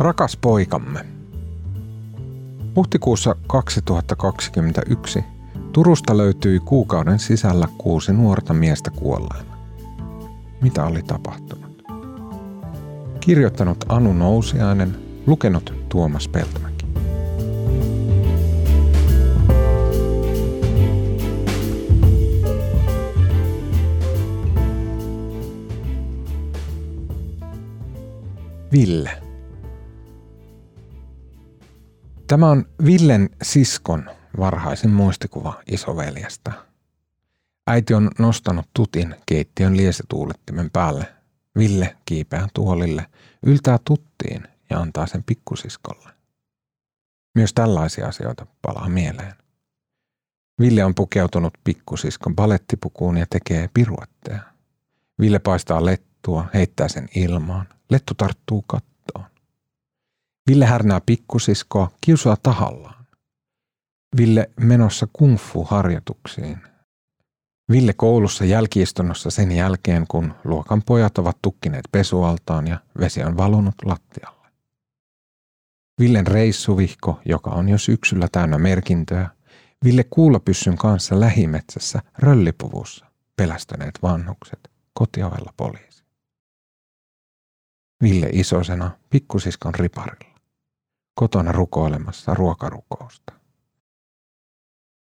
Rakas poikamme. Huhtikuussa 2021 Turusta löytyi kuukauden sisällä kuusi nuorta miestä kuolleena. Mitä oli tapahtunut? Kirjoittanut Anu Nousiainen, lukenut Tuomas Peltomäki. Ville. Tämä on Villen siskon varhaisin muistikuva isoveljestä. Äiti on nostanut tutin keittiön liesetuulettimen päälle. Ville kiipeää tuolille, yltää tuttiin ja antaa sen pikkusiskolle. Myös tällaisia asioita palaa mieleen. Ville on pukeutunut pikkusiskon balettipukuun ja tekee piruetteja. Ville paistaa lettua, heittää sen ilmaan. Lettu tarttuu kattoon. Ville härnää pikkusiskoa, kiusaa tahallaan. Ville menossa kungfu-harjoituksiin. Ville koulussa jälkiistunnossa sen jälkeen, kun luokan pojat ovat tukkineet pesualtaan ja vesi on valunut lattialle. Villen reissuvihko, joka on jo syksyllä täynnä merkintöjä, Ville kuulapyssyn kanssa lähimetsässä röllipuvussa, pelästyneet vanhukset, kotiovella poliisi. Ville isosena pikkusiskon riparilla, kotona rukoilemassa ruokarukousta.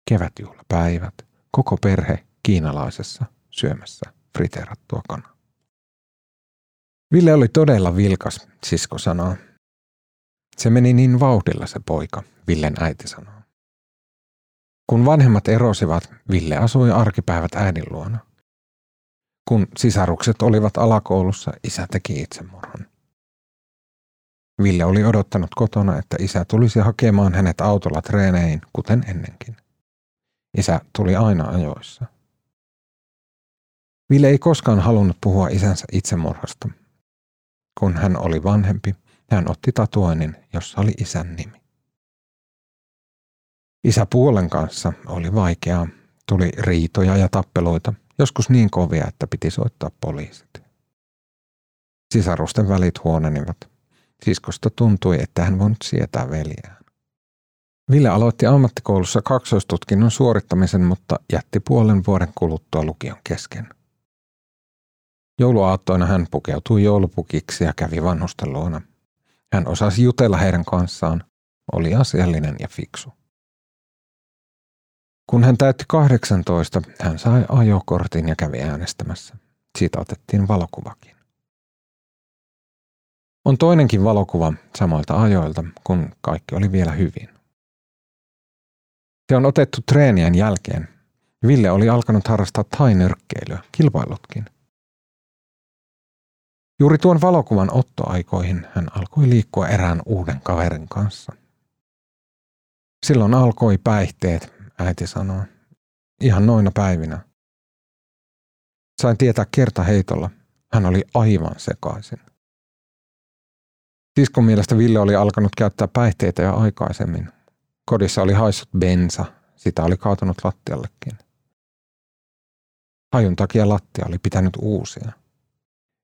Kevätjuhlapäivät, koko perhe kiinalaisessa syömässä friteerattua kanaa. Ville oli todella vilkas, sisko sanoo. Se meni niin vauhdilla se poika, Villen äiti sanoo. Kun vanhemmat erosivat, Ville asui arkipäivät äidin luona. Kun sisarukset olivat alakoulussa, isä teki itsemurhan. Ville oli odottanut kotona, että isä tulisi hakemaan hänet autolla treeneihin, kuten ennenkin. Isä tuli aina ajoissa. Ville ei koskaan halunnut puhua isänsä itsemurhasta. Kun hän oli vanhempi, hän otti tatuoinnin, jossa oli isän nimi. Isä puolen kanssa oli vaikeaa. Tuli riitoja ja tappeluita, joskus niin kovia, että piti soittaa poliisit. Sisarusten välit huonenivat. Siskosta tuntui, että hän voinut sietää veljeään. Ville aloitti ammattikoulussa kaksoistutkinnon suorittamisen, mutta jätti puolen vuoden kuluttua lukion kesken. Jouluaattoina hän pukeutui joulupukiksi ja kävi vanhusten luona. Hän osasi jutella heidän kanssaan, oli asiallinen ja fiksu. Kun hän täytti 18, hän sai ajokortin ja kävi äänestämässä. Siitä otettiin valokuvakin. On toinenkin valokuva samoilta ajoilta, kun kaikki oli vielä hyvin. Se on otettu treenien jälkeen. Ville oli alkanut harrastaa tainyrkkeilyä, kilpailutkin. Juuri tuon valokuvan ottoaikoihin hän alkoi liikkua erään uuden kaverin kanssa. Silloin alkoi päihteet, äiti sanoi. Ihan noina päivinä. Sain tietää kerta heitolla. Hän oli aivan sekaisin. Siskon mielestä Ville oli alkanut käyttää päihteitä jo aikaisemmin. Kodissa oli haissut bensa, sitä oli kaatunut lattiallekin. Hajun takia lattia oli pitänyt uusia.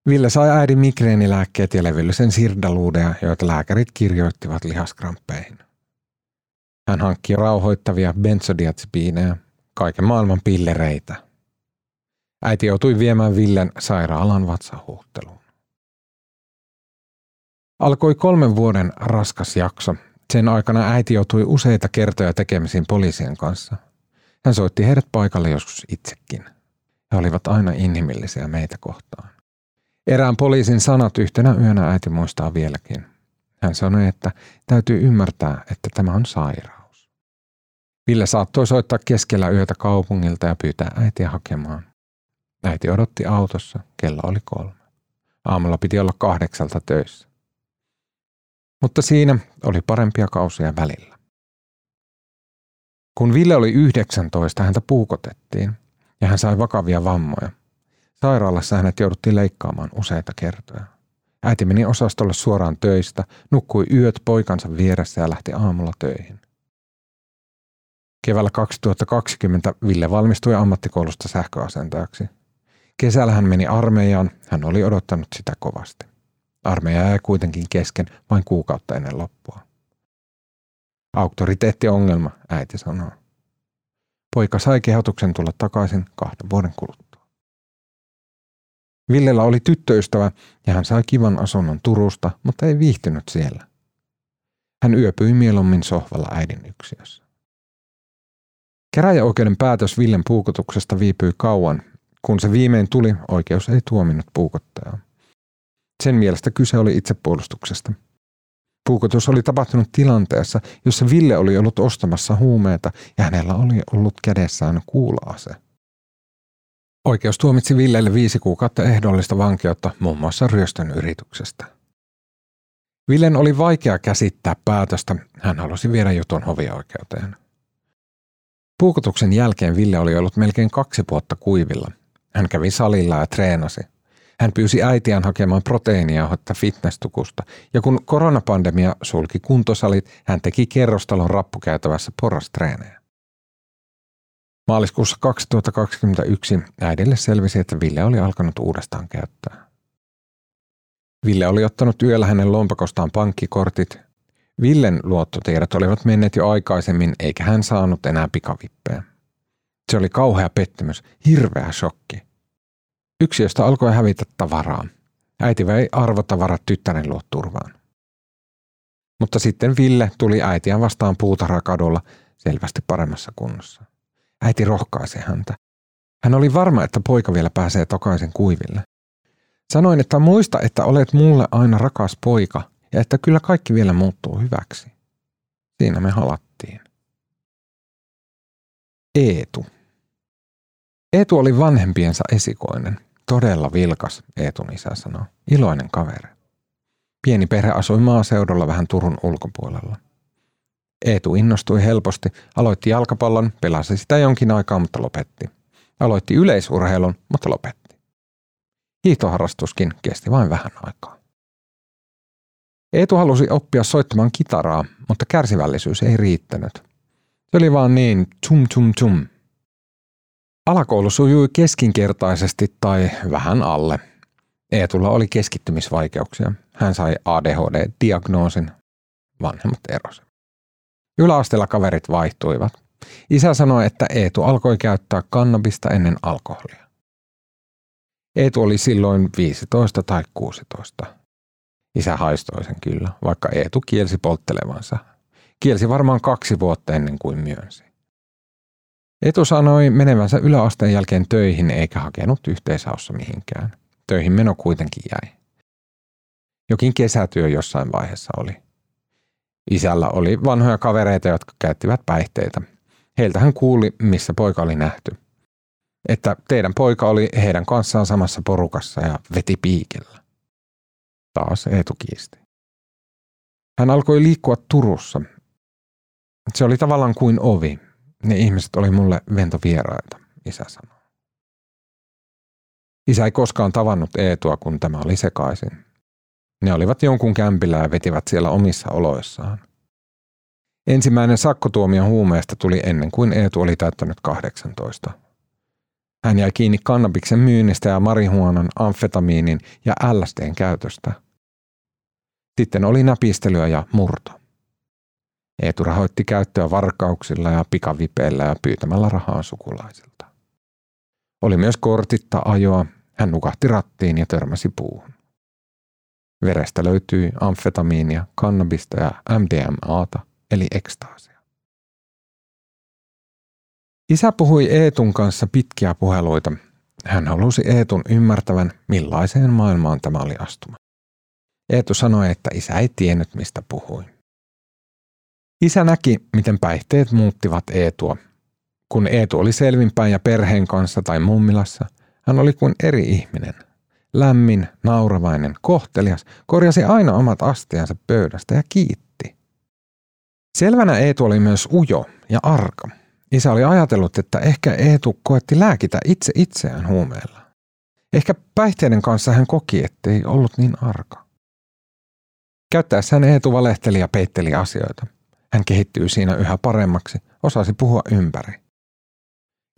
Ville sai äidin migreenilääkkeet ja levyllisen sirdaluudeja, joita lääkärit kirjoittivat lihaskramppeihin. Hän hankki rauhoittavia benzodiazepiineja, kaiken maailman pillereitä. Äiti joutui viemään Villen sairaalan vatsahuutteluun. Alkoi kolmen vuoden raskas jakso. Sen aikana äiti joutui useita kertoja tekemisiin poliisien kanssa. Hän soitti heidät paikalle joskus itsekin. He olivat aina inhimillisiä meitä kohtaan. Erään poliisin sanat yhtenä yönä äiti muistaa vieläkin. Hän sanoi, että täytyy ymmärtää, että tämä on sairaus. Ville saattoi soittaa keskellä yötä kaupungilta ja pyytää äitiä hakemaan. Äiti odotti autossa, kello oli kolme. Aamulla piti olla kahdeksalta töissä. Mutta siinä oli parempia kausia välillä. Kun Ville oli 19, häntä puukotettiin ja hän sai vakavia vammoja. Sairaalassa hänet jouduttiin leikkaamaan useita kertoja. Äiti meni osastolle suoraan töistä, nukkui yöt poikansa vieressä ja lähti aamulla töihin. Keväällä 2020 Ville valmistui ammattikoulusta sähköasentajaksi. Kesällä hän meni armeijaan, hän oli odottanut sitä kovasti. Armeija jäi kuitenkin kesken vain kuukautta ennen loppua. Auktoriteettiongelma, äiti sanoo. Poika sai kehotuksen tulla takaisin kahden vuoden kuluttua. Villellä oli tyttöystävä ja hän sai kivan asunnon Turusta, mutta ei viihtynyt siellä. Hän yöpyi mieluummin sohvalla äidin yksiössä. Käräjäoikeuden päätös Villen puukotuksesta viipyi kauan. Kun se viimein tuli, oikeus ei tuominut puukottajaa. Sen mielestä kyse oli itsepuolustuksesta. Puukotus oli tapahtunut tilanteessa, jossa Ville oli ollut ostamassa huumeita ja hänellä oli ollut kädessään kuula-ase. Oikeus tuomitsi Villelle viisi kuukautta ehdollista vankeutta muun muassa ryöstön yrityksestä. Villen oli vaikea käsittää päätöstä. Hän halusi viedä jutun hovioikeuteen. Puukotuksen jälkeen Ville oli ollut melkein kaksi vuotta kuivilla. Hän kävi salilla ja treenasi. Hän pyysi äitiään hakemaan proteiinia fitnesstukusta, ja kun koronapandemia sulki kuntosalit, hän teki kerrostalon rappukäytävässä porrastreenejä. Maaliskuussa 2021 äidille selvisi, että Ville oli alkanut uudestaan käyttää. Ville oli ottanut yöllä hänen lompakostaan pankkikortit. Villen luottotiedot olivat menneet jo aikaisemmin, eikä hän saanut enää pikavippejä. Se oli kauhea pettymys, hirveä shokki. Yksiöstä alkoi hävitä tavaraa. Äiti vei arvotavarat tyttären luo turvaan. Mutta sitten Ville tuli äitiä vastaan puutarhakadulla selvästi paremmassa kunnossa. Äiti rohkaisi häntä. Hän oli varma, että poika vielä pääsee takaisin kuiville. Sanoin, että muista, että olet mulle aina rakas poika ja että kyllä kaikki vielä muuttuu hyväksi. Siinä me halattiin. Eetu. Eetu oli vanhempiensa esikoinen. Todella vilkas, Eetun isä sanoi. Iloinen kaveri. Pieni perhe asui maaseudulla vähän Turun ulkopuolella. Eetu innostui helposti, aloitti jalkapallon, pelasi sitä jonkin aikaa, mutta lopetti. Aloitti yleisurheilun, mutta lopetti. Hiihtoharrastuskin kesti vain vähän aikaa. Eetu halusi oppia soittamaan kitaraa, mutta kärsivällisyys ei riittänyt. Se oli vaan niin tum tum tum. Alakoulu sujui keskinkertaisesti tai vähän alle. Eetulla oli keskittymisvaikeuksia. Hän sai ADHD-diagnoosin. Vanhemmat erosi. Yläasteella kaverit vaihtuivat. Isä sanoi, että Eetu alkoi käyttää kannabista ennen alkoholia. Eetu oli silloin 15 tai 16. Isä haistoi sen kyllä, vaikka Eetu kielsi polttelevansa. Kielsi varmaan kaksi vuotta ennen kuin myönsi. Etu sanoi menevänsä yläasteen jälkeen töihin eikä hakenut yhteishaussa mihinkään. Töihin meno kuitenkin jäi. Jokin kesätyö jossain vaiheessa oli. Isällä oli vanhoja kavereita, jotka käyttivät päihteitä. Heiltä hän kuuli, missä poika oli nähty. Että teidän poika oli heidän kanssaan samassa porukassa ja veti piikillä. Taas Eetu kiisti. Hän alkoi liikkua Turussa. Se oli tavallaan kuin ovi, ne ihmiset oli mulle ventovieraita, isä sanoi. Isä ei koskaan tavannut Eetua, kun tämä oli sekaisin. Ne olivat jonkun kämpillä ja vetivät siellä omissa oloissaan. Ensimmäinen sakkotuomio huumeesta tuli ennen kuin Eetu oli täyttänyt 18. Hän jäi kiinni kannabiksen myynnistä ja marihuonan, amfetamiinin ja LSDn käytöstä. Sitten oli näpistelyä ja murto. Eetu rahoitti käyttöä varkauksilla ja pikavipeillä ja pyytämällä rahaa sukulaisilta. Oli myös kortitta ajoa, hän nukahti rattiin ja törmäsi puuhun. Verestä löytyi amfetamiinia, kannabista ja MDMAta, eli ekstaasia. Isä puhui Eetun kanssa pitkiä puheluita. Hän halusi Eetun ymmärtävän, millaiseen maailmaan tämä oli astuma. Eetu sanoi, että isä ei tiennyt, mistä puhui. Isä näki, miten päihteet muuttivat Eetua. Kun Eetu oli selvinpäin ja perheen kanssa tai mummilassa, hän oli kuin eri ihminen. Lämmin, nauravainen, kohtelias, korjasi aina omat astiansa pöydästä ja kiitti. Selvänä Eetu oli myös ujo ja arka. Isä oli ajatellut, että ehkä Eetu koetti lääkitä itse itseään huumeella. Ehkä päihteiden kanssa hän koki, ettei ollut niin arka. Käyttäessään Eetu valehteli ja peitteli asioita – hän kehittyy siinä yhä paremmaksi, osasi puhua ympäri.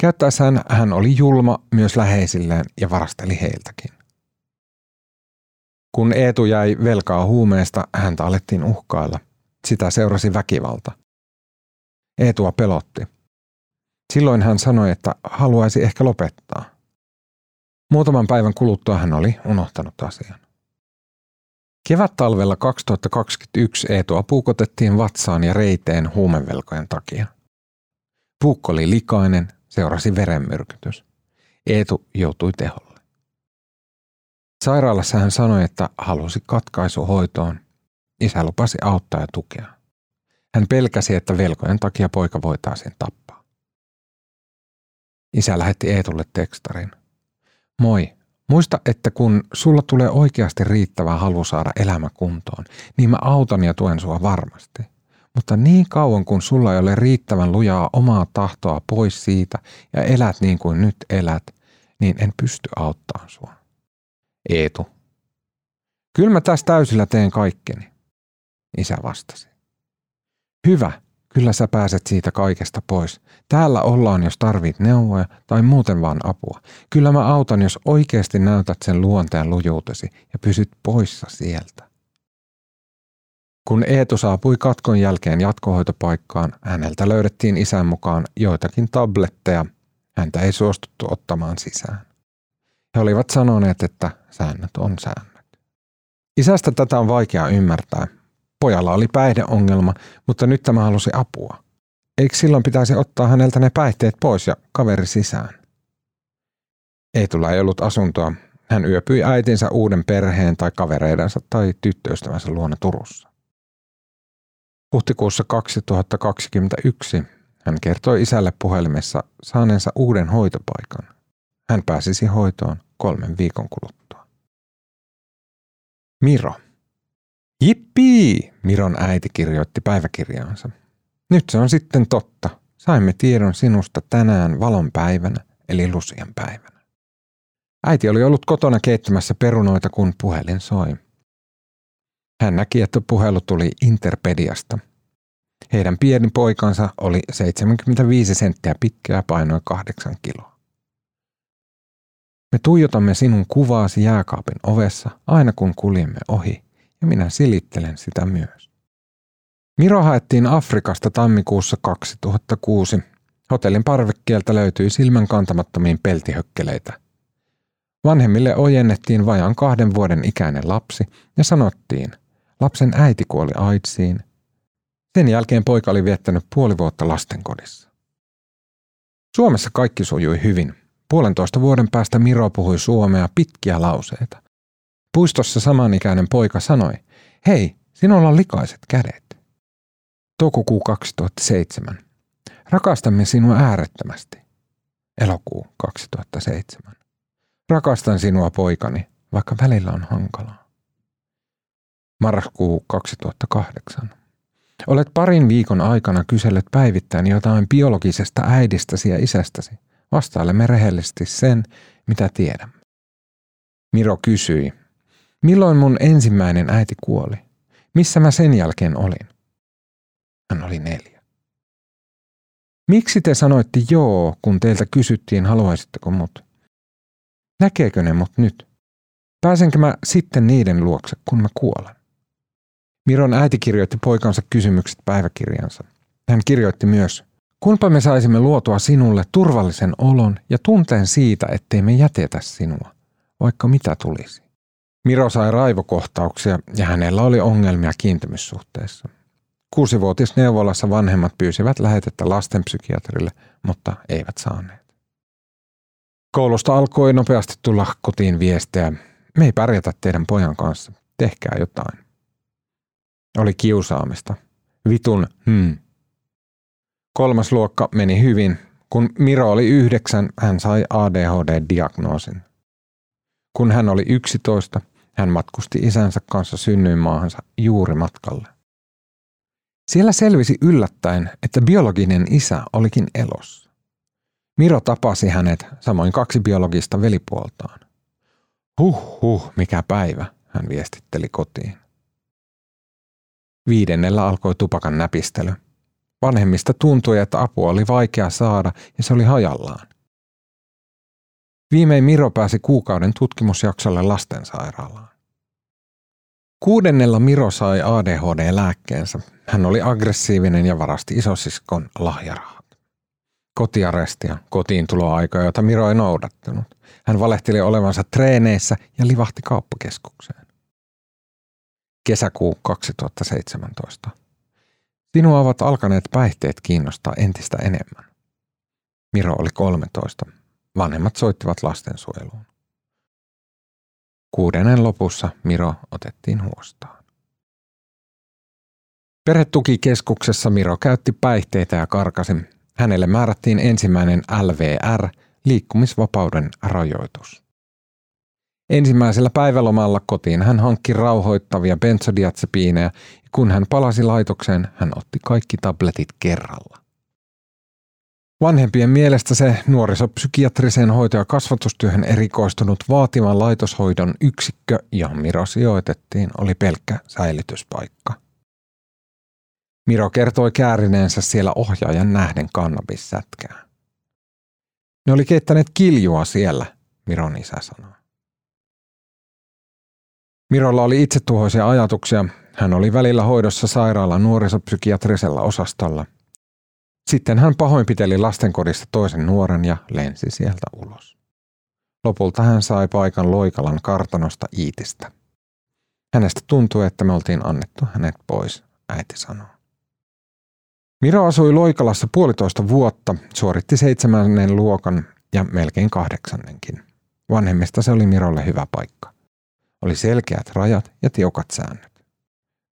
Käyttäessään hän oli julma myös läheisilleen ja varasteli heiltäkin. Kun Eetu jäi velkaa huumeesta, häntä alettiin uhkailla. Sitä seurasi väkivalta. Eetua pelotti. Silloin hän sanoi, että haluaisi ehkä lopettaa. Muutaman päivän kuluttua hän oli unohtanut asian. Kevät-talvella 2021 Eetua puukotettiin vatsaan ja reiteen huumevelkojen takia. Puukko oli likainen, seurasi verenmyrkytys. Eetu joutui teholle. Sairaalassa hän sanoi, että halusi katkaisuhoitoon. Isä lupasi auttaa ja tukea. Hän pelkäsi, että velkojen takia poika voitaisiin tappaa. Isä lähetti Eetulle tekstarin. Moi, muista, että kun sulla tulee oikeasti riittävä halu saada elämä kuntoon, niin mä autan ja tuen sua varmasti. Mutta niin kauan kun sulla ei ole riittävän lujaa omaa tahtoa pois siitä ja elät niin kuin nyt elät, niin en pysty auttamaan sua. Eetu. Kyllä mä tässä täysillä teen kaikkeni, isä vastasi. Hyvä, kyllä sä pääset siitä kaikesta pois. Täällä ollaan, jos tarvit neuvoja tai muuten vaan apua. Kyllä mä autan, jos oikeasti näytät sen luonteen lujuutesi ja pysyt poissa sieltä. Kun Eetu saapui katkon jälkeen jatkohoitopaikkaan, häneltä löydettiin isän mukaan joitakin tabletteja. Häntä ei suostuttu ottamaan sisään. He olivat sanoneet, että säännöt on säännöt. Isästä tätä on vaikea ymmärtää. Pojalla oli päihdeongelma, mutta nyt tämä halusi apua. Eikö silloin pitäisi ottaa häneltä ne päihteet pois ja kaveri sisään? Eetulla ei ollut asuntoa. Hän yöpyi äitinsä uuden perheen tai kavereidensa tai tyttöystävänsä luona Turussa. Huhtikuussa 2021 hän kertoi isälle puhelimessa saaneensa uuden hoitopaikan. Hän pääsisi hoitoon kolmen viikon kuluttua. Miro. Jippii, Miron äiti kirjoitti päiväkirjaansa. Nyt se on sitten totta. Saimme tiedon sinusta tänään valon päivänä, eli Lusian päivänä. Äiti oli ollut kotona keittämässä perunoita, kun puhelin soi. Hän näki, että puhelu tuli Interpediasta. Heidän pieni poikansa oli 75 senttiä pitkä ja painoi kahdeksan kiloa. Me tuijotamme sinun kuvaasi jääkaapin ovessa aina kun kuljemme ohi, ja minä silittelen sitä myös. Miro haettiin Afrikasta tammikuussa 2006. Hotellin parvekkeelta löytyi silmän kantamattomiin peltihökkeleitä. Vanhemmille ojennettiin vajan kahden vuoden ikäinen lapsi ja sanottiin, lapsen äiti kuoli AIDSiin. Sen jälkeen poika oli viettänyt puoli vuotta lastenkodissa. Suomessa kaikki sujui hyvin. Puolentoista vuoden päästä Miro puhui suomea pitkiä lauseita. Puistossa samanikäinen poika sanoi, hei, sinulla on likaiset kädet. Toukokuu 2007. Rakastamme sinua äärettömästi. Elokuu 2007. Rakastan sinua poikani, vaikka välillä on hankalaa. Marraskuu 2008. Olet parin viikon aikana kysellyt päivittäin jotain biologisesta äidistäsi ja isästäsi. Vastailemme rehellisesti sen, mitä tiedämme. Miro kysyi, milloin mun ensimmäinen äiti kuoli? Missä mä sen jälkeen olin? Hän oli neljä. Miksi te sanoitte joo, kun teiltä kysyttiin, haluaisitteko mut? Näkeekö ne mut nyt? Pääsenkö mä sitten niiden luokse, kun mä kuolen? Miron äiti kirjoitti poikansa kysymykset päiväkirjansa. Hän kirjoitti myös, kunpa me saisimme luotua sinulle turvallisen olon ja tunteen siitä, ettei me jätetä sinua, vaikka mitä tulisi. Miro sai raivokohtauksia ja hänellä oli ongelmia kiintymyssuhteessa. Kuusivuotisneuvolassa vanhemmat pyysivät lähetettä lastenpsykiatrille, mutta eivät saaneet. Koulusta alkoi nopeasti tulla kotiin viestejä. Me ei pärjätä teidän pojan kanssa. Tehkää jotain. Oli kiusaamista. Vitun hmm. Kolmas luokka meni hyvin. Kun Miro oli yhdeksän, hän sai ADHD-diagnoosin. Kun hän oli yksitoista, hän matkusti isänsä kanssa synnyinmaahansa juuri matkalle. Siellä selvisi yllättäen, että biologinen isä olikin elossa. Miro tapasi hänet, samoin kaksi biologista velipuoltaan. Huh huh, mikä päivä, hän viestitteli kotiin. Viidennellä alkoi tupakan näpistely. Vanhemmista tuntui, että apua oli vaikea saada ja se oli hajallaan. Viimein Miro pääsi kuukauden tutkimusjaksolle lastensairaalaan. Kuudennella Miro sai ADHD-lääkkeensä. Hän oli aggressiivinen ja varasti isosiskon lahjarahat. Kotiarestia, kotiin tuloaikoja, jota Miro ei noudattanut. Hän valehteli olevansa treeneissä ja livahti kauppakeskukseen. Kesäkuu 2017. Sinua ovat alkaneet päihteet kiinnostaa entistä enemmän. Miro oli 13. Vanhemmat soittivat lastensuojeluun. Kuudennen lopussa Miro otettiin huostaan. Perhetukikeskuksessa Miro käytti päihteitä ja karkasi. Hänelle määrättiin ensimmäinen LVR, liikkumisvapauden rajoitus. Ensimmäisellä päivälomalla kotiin hän hankki rauhoittavia benzodiazepiineja. Kun hän palasi laitokseen, hän otti kaikki tabletit kerralla. Vanhempien mielestä se nuorisopsykiatriseen hoito- ja kasvatustyöhön erikoistunut vaativan laitoshoidon yksikkö, johon Miro sijoitettiin, oli pelkkä säilytyspaikka. Miro kertoi käärineensä siellä ohjaajan nähden kannabissätkää. Ne oli keittäneet kiljua siellä, Miron isä sanoi. Mirolla oli itsetuhoisia ajatuksia. Hän oli välillä hoidossa sairaalan nuorisopsykiatrisella osastolla – sitten hän pahoinpiteli lastenkodista toisen nuoren ja lensi sieltä ulos. Lopulta hän sai paikan Loikalan kartanosta Iitistä. Hänestä tuntui, että me oltiin annettu hänet pois, äiti sanoo. Miro asui Loikalassa puolitoista vuotta, suoritti seitsemännen luokan ja melkein kahdeksannenkin. Vanhemmista se oli Mirolle hyvä paikka. Oli selkeät rajat ja tiukat säännöt.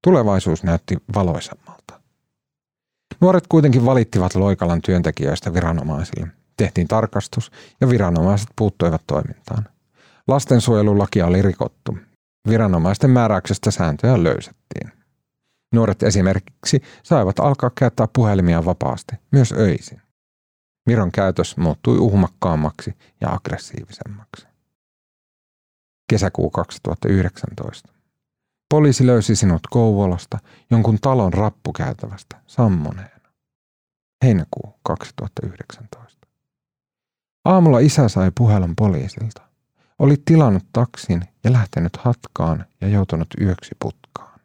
Tulevaisuus näytti valoisammalta. Nuoret kuitenkin valittivat Loikalan työntekijöistä viranomaisille. Tehtiin tarkastus ja viranomaiset puuttuivat toimintaan. Lastensuojelulakia oli rikottu. Viranomaisten määräyksestä sääntöjä löysettiin. Nuoret esimerkiksi saivat alkaa käyttää puhelimia vapaasti, myös öisin. Miron käytös muuttui uhmakkaammaksi ja aggressiivisemmaksi. Kesäkuu 2019. Poliisi löysi sinut Kouvolasta jonkun talon rappukäytävästä sammuneena. Heinäkuu 2019. Aamulla isä sai puhelun poliisilta. Oli tilannut taksin ja lähtenyt hatkaan ja joutunut yöksi putkaan.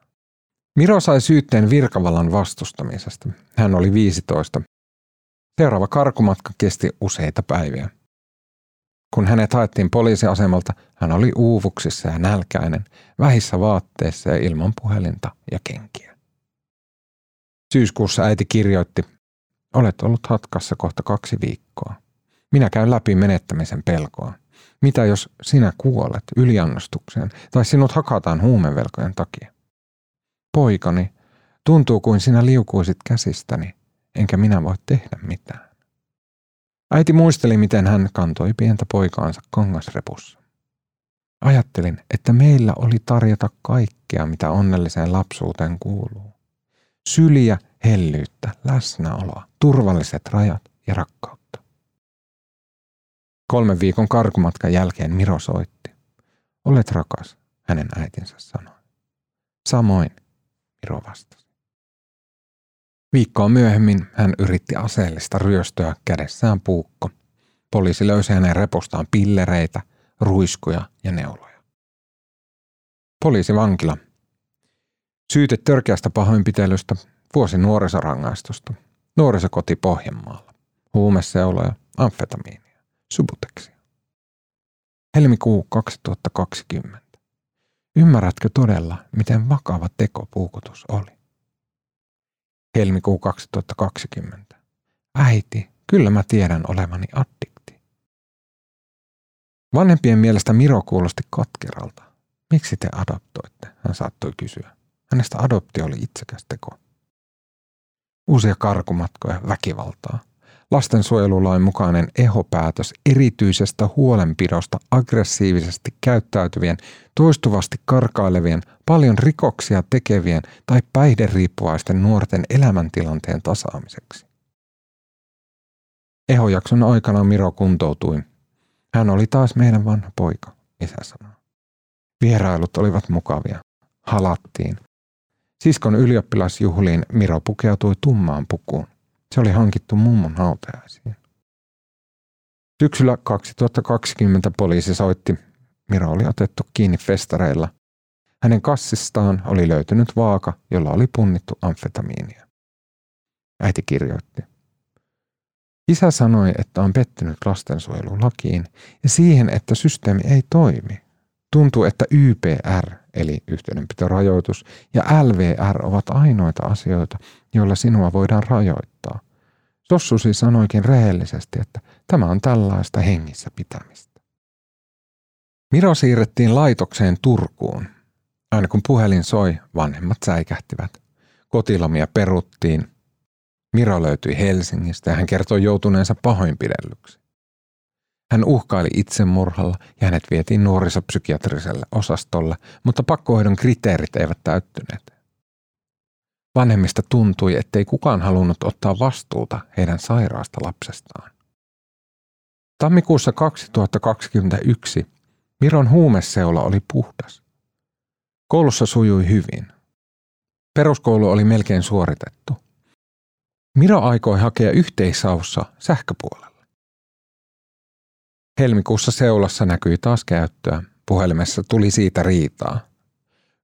Miro sai syytteen virkavallan vastustamisesta. Hän oli 15. Seuraava karkumatka kesti useita päiviä. Kun hänet haettiin poliisiasemalta, hän oli uuvuksissa ja nälkäinen, vähissä vaatteissa ja ilman puhelinta ja kenkiä. Syyskuussa äiti kirjoitti, olet ollut hatkassa kohta kaksi viikkoa. Minä käyn läpi menettämisen pelkoa. Mitä jos sinä kuolet yliannostukseen tai sinut hakataan huumevelkojen takia? Poikani, tuntuu kuin sinä liukuisit käsistäni, enkä minä voi tehdä mitään. Äiti muisteli, miten hän kantoi pientä poikaansa kangasrepussa. Ajattelin, että meillä oli tarjota kaikkea, mitä onnelliseen lapsuuteen kuuluu. Syliä, hellyyttä, läsnäoloa, turvalliset rajat ja rakkautta. Kolmen viikon karkumatkan jälkeen Miro soitti. Olet rakas, hänen äitinsä sanoi. Samoin, Miro vastasi. Viikkoa myöhemmin hän yritti aseellista ryöstöä kädessään puukko. Poliisi löysi hänen repostaan pillereitä, ruiskuja ja neuloja. Poliisi vankila. Syyte törkeästä pahoinpitelystä, vuosi nuorisorangaistusta, nuorisokoti Pohjanmaalla, huumeseuloja, amfetamiinia, subuteksia. Helmikuu 2020. Ymmärrätkö todella, miten vakava teko puukotus oli? Helmikuu 2020. Äiti, kyllä mä tiedän olevani addikti. Vanhempien mielestä Miro kuulosti katkeralta. Miksi te adoptoitte? Hän saattoi kysyä. Hänestä adoptio oli itsekäs teko. Uusia karkumatkoja, väkivaltaa – lastensuojelulain mukainen ehopäätös erityisestä huolenpidosta aggressiivisesti käyttäytyvien, toistuvasti karkailevien, paljon rikoksia tekevien tai päihderiippuvaisten nuorten elämäntilanteen tasaamiseksi. Ehojakson aikana Miro kuntoutui. Hän oli taas meidän vanha poika, isä sanoi. Vierailut olivat mukavia. Halattiin. Siskon ylioppilasjuhliin Miro pukeutui tummaan pukuun. Se oli hankittu mummon hautajaisiin. Syksyllä 2020 poliisi soitti. Miro oli otettu kiinni festareilla. Hänen kassistaan oli löytynyt vaaka, jolla oli punnittu amfetamiinia. Äiti kirjoitti. Isä sanoi, että on pettynyt lastensuojelulakiin ja siihen, että systeemi ei toimi. Tuntuu, että YPR, eli yhteydenpitorajoitus, ja LVR ovat ainoita asioita, joilla sinua voidaan rajoittaa. Sossusi sanoikin rehellisesti, että tämä on tällaista hengissä pitämistä. Miro siirrettiin laitokseen Turkuun. Aina kun puhelin soi, vanhemmat säikähtivät. Kotilomia peruttiin. Miro löytyi Helsingistä ja hän kertoi joutuneensa pahoinpidellyksi. Hän uhkaili itsemurhalla ja hänet vietiin nuorisopsykiatriselle osastolle, mutta pakkohoidon kriteerit eivät täyttyneet. Vanhemmista tuntui, ettei kukaan halunnut ottaa vastuuta heidän sairaasta lapsestaan. Tammikuussa 2021 Miron huumeseula oli puhdas. Koulussa sujui hyvin. Peruskoulu oli melkein suoritettu. Miro aikoi hakea yhteishaussa sähköpuolelle. Helmikuussa seulassa näkyi taas käyttöä. Puhelimessa tuli siitä riitaa.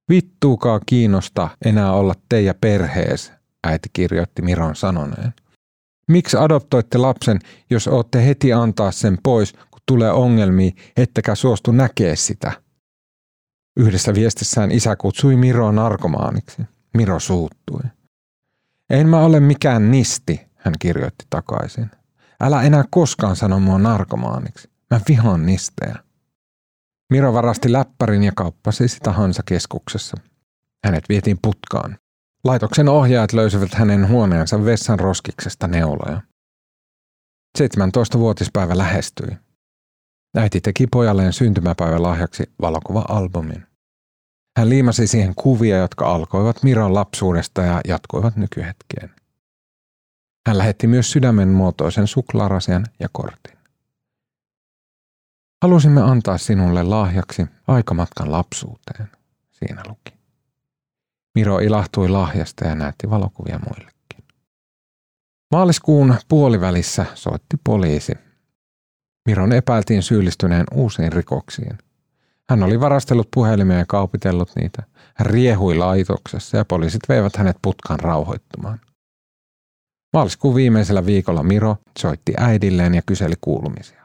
Vittuukaa kiinnosta enää olla teidän perhees, äiti kirjoitti Miron sanoneen. Miksi adoptoitte lapsen, jos ootte heti antaa sen pois, kun tulee ongelmia, ettekä suostu näkee sitä? Yhdessä viestissään isä kutsui Miroa narkomaaniksi. Miro suuttui. En mä ole mikään nisti, hän kirjoitti takaisin. Älä enää koskaan sano mua narkomaaniksi. Mä vihaan nistejä. Miro varasti läppärin ja kauppasi sitä Hansa-keskuksessa. Hänet vietiin putkaan. Laitoksen ohjaajat löysivät hänen huoneensa vessan roskiksesta neuloja. 17-vuotispäivä lähestyi. Äiti teki pojalleen syntymäpäivän lahjaksi valokuva-albumin. Hän liimasi siihen kuvia, jotka alkoivat Miron lapsuudesta ja jatkuivat nykyhetkeen. Hän lähetti myös sydämen muotoisen suklaarasian ja kortin. Halusimme antaa sinulle lahjaksi aikamatkan lapsuuteen, siinä luki. Miro ilahtui lahjasta ja näytti valokuvia muillekin. Maaliskuun puolivälissä soitti poliisi. Miron epäiltiin syyllistyneen uusiin rikoksiin. Hän oli varastellut puhelimia ja kaupitellut niitä. Hän riehui laitoksessa ja poliisit veivät hänet putkaan rauhoittumaan. Maaliskuun viimeisellä viikolla Miro soitti äidilleen ja kyseli kuulumisia.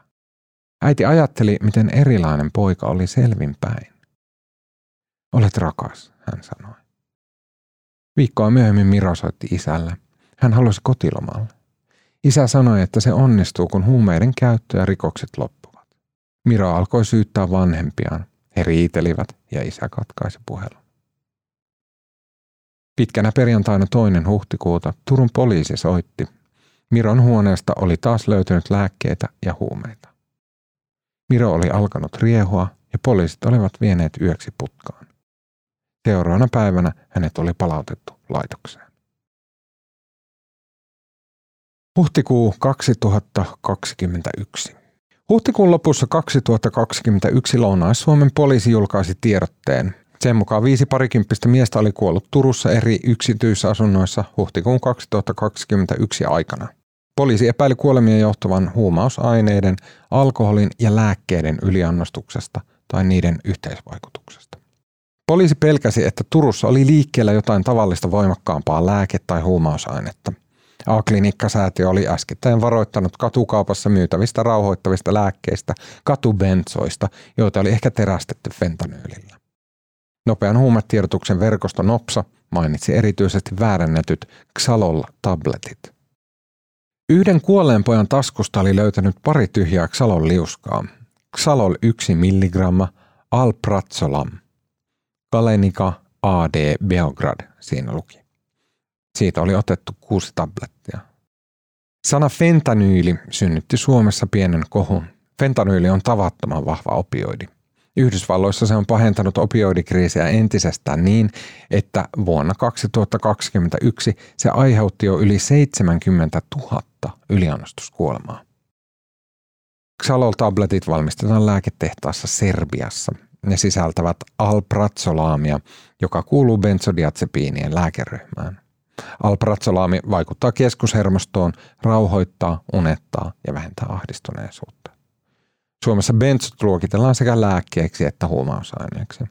Äiti ajatteli, miten erilainen poika oli selvinpäin. Olet rakas, hän sanoi. Viikkoa myöhemmin Miro soitti isälle. Hän halusi kotilomalle. Isä sanoi, että se onnistuu, kun huumeiden käyttö ja rikokset loppuvat. Miro alkoi syyttää vanhempiaan. He riitelivät ja isä katkaisi puhelun. Pitkänä perjantaina toinen huhtikuuta Turun poliisi soitti. Miron huoneesta oli taas löytynyt lääkkeitä ja huumeita. Miro oli alkanut riehua ja poliisit olivat vieneet yöksi putkaan. Seuraavana päivänä hänet oli palautettu laitokseen. Huhtikuu 2021. Huhtikuun lopussa 2021 Lounais-Suomen poliisi julkaisi tiedotteen. Sen mukaan viisi parikymppistä miestä oli kuollut Turussa eri yksityisasunnoissa huhtikuun 2021 aikana. Poliisi epäili kuolemien johtuvan huumausaineiden, alkoholin ja lääkkeiden yliannostuksesta tai niiden yhteisvaikutuksesta. Poliisi pelkäsi, että Turussa oli liikkeellä jotain tavallista voimakkaampaa lääke- tai huumausainetta. A-klinikkasäätiö oli äskettäin varoittanut katukaupassa myytävistä rauhoittavista lääkkeistä, katubentsoista, joita oli ehkä terästetty fentanyylillä. Nopean huumetiedotuksen verkosto Nopsa mainitsi erityisesti väärännetyt Xalol-tabletit. Yhden kuolleen pojan taskusta oli löytänyt pari tyhjää Xalol liuskaa. Xalol 1 milligramma, Alpratzolam. Galenica AD Beograd siinä luki. Siitä oli otettu kuusi tablettia. Sana fentanyyli synnytti Suomessa pienen kohun. Fentanyyli on tavattoman vahva opioidi. Yhdysvalloissa se on pahentanut opioidikriisiä entisestään niin, että vuonna 2021 se aiheutti jo yli 70 000 yliannostuskuolemaa. Xalol-tabletit valmistetaan lääketehtaassa Serbiassa. Ne sisältävät alprazzolaamia, joka kuuluu benzodiazepiinien lääkeryhmään. Alprazzolaami vaikuttaa keskushermostoon, rauhoittaa, unettaa ja vähentää ahdistuneisuutta. Suomessa benzot luokitellaan sekä lääkkeeksi että huumausaineeksi.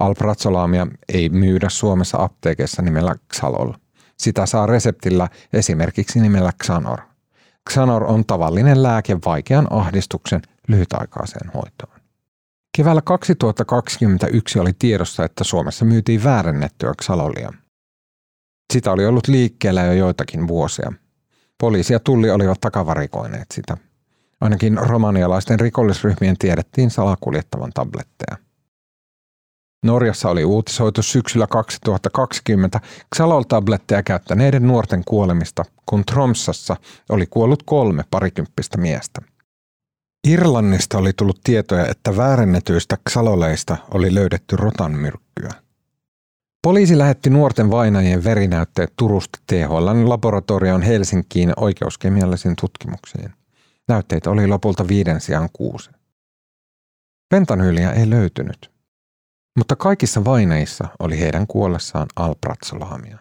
Alprazzolaamia ei myydä Suomessa apteekissa nimellä Xalol. Sitä saa reseptillä esimerkiksi nimellä Xanor. Xanor on tavallinen lääke vaikean ahdistuksen lyhytaikaiseen hoitoon. Keväällä 2021 oli tiedossa, että Suomessa myytiin väärennettyä Xalolia. Sitä oli ollut liikkeellä jo joitakin vuosia. Poliisi ja tulli olivat takavarikoineet sitä. Ainakin romanialaisten rikollisryhmien tiedettiin salakuljettavan tabletteja. Norjassa oli uutisoitu syksyllä 2020 Xalol-tabletteja käyttäneiden nuorten kuolemista, kun Tromsassa oli kuollut kolme parikymppistä miestä. Irlannista oli tullut tietoja, että väärennetyistä xaloleista oli löydetty rotanmyrkkyä. Poliisi lähetti nuorten vainajien verinäytteet Turusta THLn laboratorioon Helsinkiin oikeuskemiallisiin tutkimuksiin. Näytteitä oli lopulta viiden sijaan kuusi. Pentanyyliä ei löytynyt, mutta kaikissa vaineissa oli heidän kuollessaan alpratsolaamia.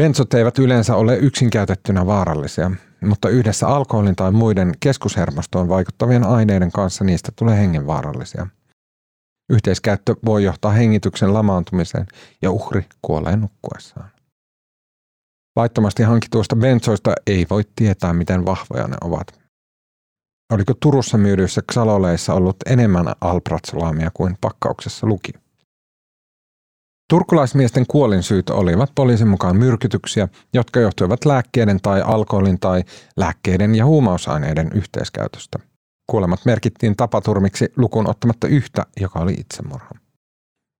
Bensot eivät yleensä ole yksinkäytettynä vaarallisia, mutta yhdessä alkoholin tai muiden keskushermostoon vaikuttavien aineiden kanssa niistä tulee hengenvaarallisia. Yhteiskäyttö voi johtaa hengityksen lamaantumiseen ja uhri kuolee nukkuessaan. Laittomasti hankituista bensoista ei voi tietää, miten vahvoja ne ovat. Oliko Turussa myydyissä xaloleissa ollut enemmän alpratsolaamia kuin pakkauksessa luki? Turkulaismiesten kuolinsyyt olivat poliisin mukaan myrkytyksiä, jotka johtuivat lääkkeiden tai alkoholin tai lääkkeiden ja huumausaineiden yhteiskäytöstä. Kuolemat merkittiin tapaturmiksi lukuun ottamatta yhtä, joka oli itsemurha.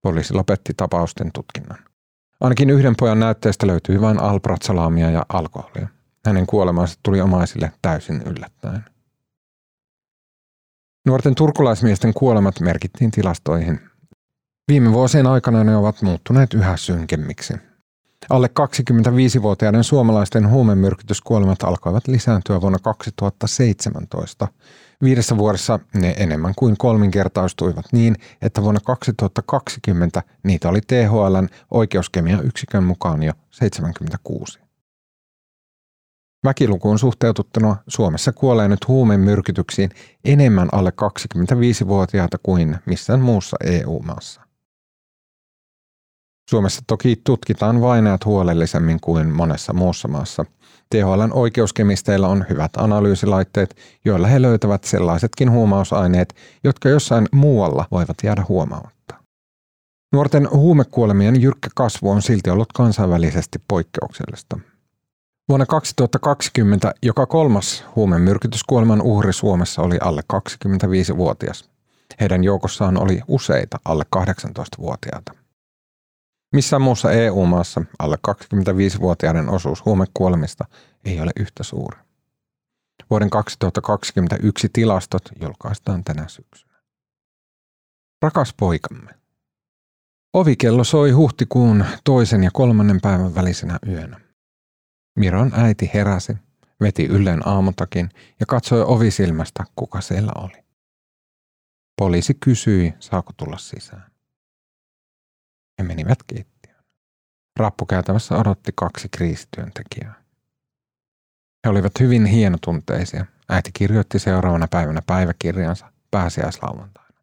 Poliisi lopetti tapausten tutkinnan. Ainakin yhden pojan näytteestä löytyi vain alpratsalaamia ja alkoholia. Hänen kuolemansa tuli omaisille täysin yllättäen. Nuorten turkulaismiesten kuolemat merkittiin tilastoihin. Viime vuosien aikana ne ovat muuttuneet yhä synkemmiksi. Alle 25-vuotiaiden suomalaisten huumemyrkytyskuolemat alkoivat lisääntyä vuonna 2017. Viidessä vuodessa ne enemmän kuin kolminkertaistuivat niin, että vuonna 2020 niitä oli THLn oikeuskemian yksikön mukaan jo 76. Väkilukuun suhteutettuna Suomessa kuolee nyt huumemyrkytyksiin enemmän alle 25-vuotiaita kuin missään muussa EU-maassa. Suomessa toki tutkitaan vainajat huolellisemmin kuin monessa muussa maassa. THLn oikeuskemisteillä on hyvät analyysilaitteet, joilla he löytävät sellaisetkin huumausaineet, jotka jossain muualla voivat jäädä huomaamatta. Nuorten huumekuolemien jyrkkä kasvu on silti ollut kansainvälisesti poikkeuksellista. Vuonna 2020 joka kolmas huumemyrkytyskuoleman uhri Suomessa oli alle 25-vuotias. Heidän joukossaan oli useita alle 18-vuotiaita. Missään muussa EU-maassa alle 25-vuotiaiden osuus huumekuolemista ei ole yhtä suuri. Vuoden 2021 tilastot julkaistaan tänä syksynä. Rakas poikamme. Ovikello soi huhtikuun toisen ja kolmannen päivän välisenä yönä. Miron äiti heräsi, veti ylleen aamutakin ja katsoi ovisilmästä, kuka siellä oli. Poliisi kysyi, saako tulla sisään. He menivät keittiöön. Rappukäytävässä odotti kaksi kriisityöntekijää. He olivat hyvin hienotunteisia. Äiti kirjoitti seuraavana päivänä päiväkirjansa pääsiäislauantaina.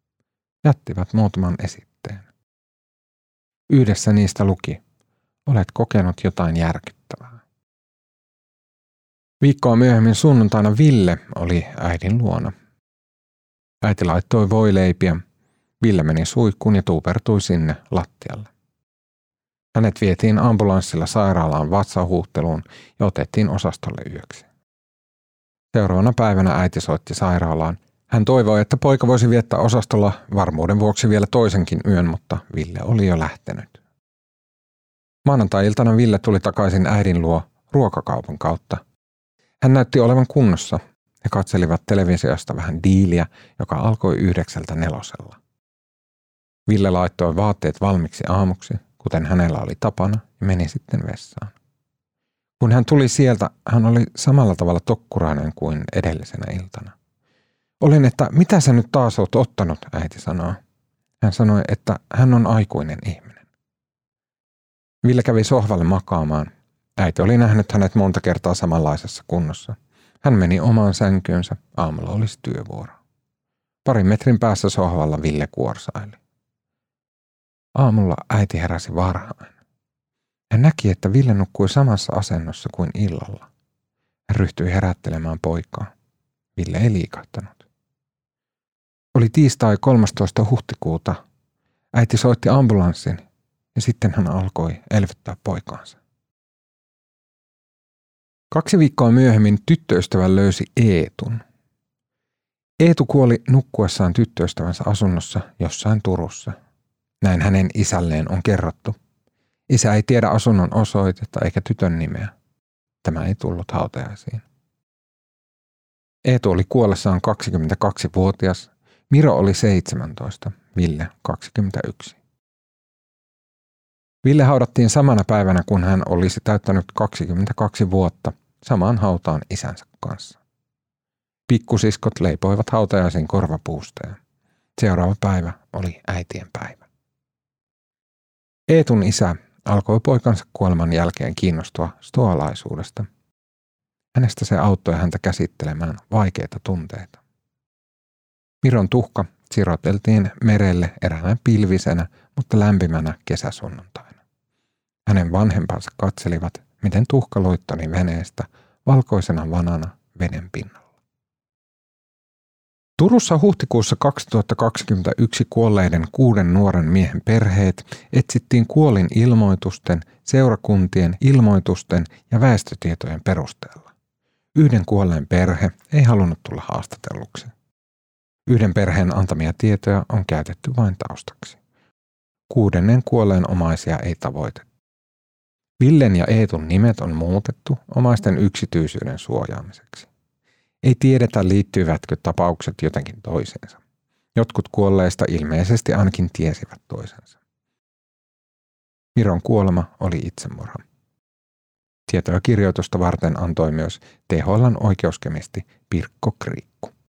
Jättivät muutaman esitteen. Yhdessä niistä luki, olet kokenut jotain järkyttävää. Viikkoa myöhemmin sunnuntaina Ville oli äidin luona. Äiti laittoi voileipiä Ville meni suihkuun ja tuupertui sinne lattialle. Hänet vietiin ambulanssilla sairaalaan vatsahuhteluun ja otettiin osastolle yöksi. Seuraavana päivänä äiti soitti sairaalaan. Hän toivoi, että poika voisi viettää osastolla varmuuden vuoksi vielä toisenkin yön, mutta Ville oli jo lähtenyt. Maanantai-iltana Ville tuli takaisin äidin luo ruokakaupan kautta. Hän näytti olevan kunnossa. He katselivat televisiosta vähän diiliä, joka alkoi yhdeksältä nelosella. Ville laittoi vaatteet valmiiksi aamuksi, kuten hänellä oli tapana, ja meni sitten vessaan. Kun hän tuli sieltä, hän oli samalla tavalla tokkurainen kuin edellisenä iltana. Olin, että mitä sä nyt taas oot ottanut, äiti sanoo. Hän sanoi, että hän on aikuinen ihminen. Ville kävi sohvalle makaamaan. Äiti oli nähnyt hänet monta kertaa samanlaisessa kunnossa. Hän meni omaan sänkyynsä, aamulla olisi työvuoro. Parin metrin päässä sohvalla Ville kuorsaili. Aamulla äiti heräsi varhain. Hän näki, että Ville nukkui samassa asennossa kuin illalla. Hän ryhtyi herättelemään poikaa. Ville ei liikahtanut. Oli tiistai 13. huhtikuuta. Äiti soitti ambulanssin ja sitten hän alkoi elvyttää poikaansa. Kaksi viikkoa myöhemmin tyttöystävä löysi Eetun. Eetu kuoli nukkuessaan tyttöystävänsä asunnossa jossain Turussa. Näin hänen isälleen on kerrottu. Isä ei tiedä asunnon osoitetta eikä tytön nimeä. Tämä ei tullut hautajaisiin. Eetu oli kuollessaan 22-vuotias, Miro oli 17, Ville 21. Ville haudattiin samana päivänä, kun hän olisi täyttänyt 22 vuotta samaan hautaan isänsä kanssa. Pikkusiskot leipoivat hautajaisen korvapuusteen. Seuraava päivä oli äitien päivä. Eetun isä alkoi poikansa kuoleman jälkeen kiinnostua stoalaisuudesta. Hänestä se auttoi häntä käsittelemään vaikeita tunteita. Miron tuhka siroteltiin merelle eräänä pilvisenä, mutta lämpimänä kesäsunnuntaina. Hänen vanhempansa katselivat, miten tuhka loittoni veneestä valkoisena vanana veden pinnalla. Turussa huhtikuussa 2021 kuolleiden kuuden nuoren miehen perheet etsittiin kuolin ilmoitusten, seurakuntien ilmoitusten ja väestötietojen perusteella. Yhden kuolleen perhe ei halunnut tulla haastatelluksi. Yhden perheen antamia tietoja on käytetty vain taustaksi. Kuudennen kuolleen omaisia ei tavoitettu. Villen ja Eetun nimet on muutettu omaisten yksityisyyden suojaamiseksi. Ei tiedetä liittyvätkö tapaukset jotenkin toiseensa. Jotkut kuolleista ilmeisesti ainakin tiesivät toisensa. Miron kuolema oli itsemurha. Tietoa kirjoitusta varten antoi myös THLn oikeuskemisti Pirkko Kriik.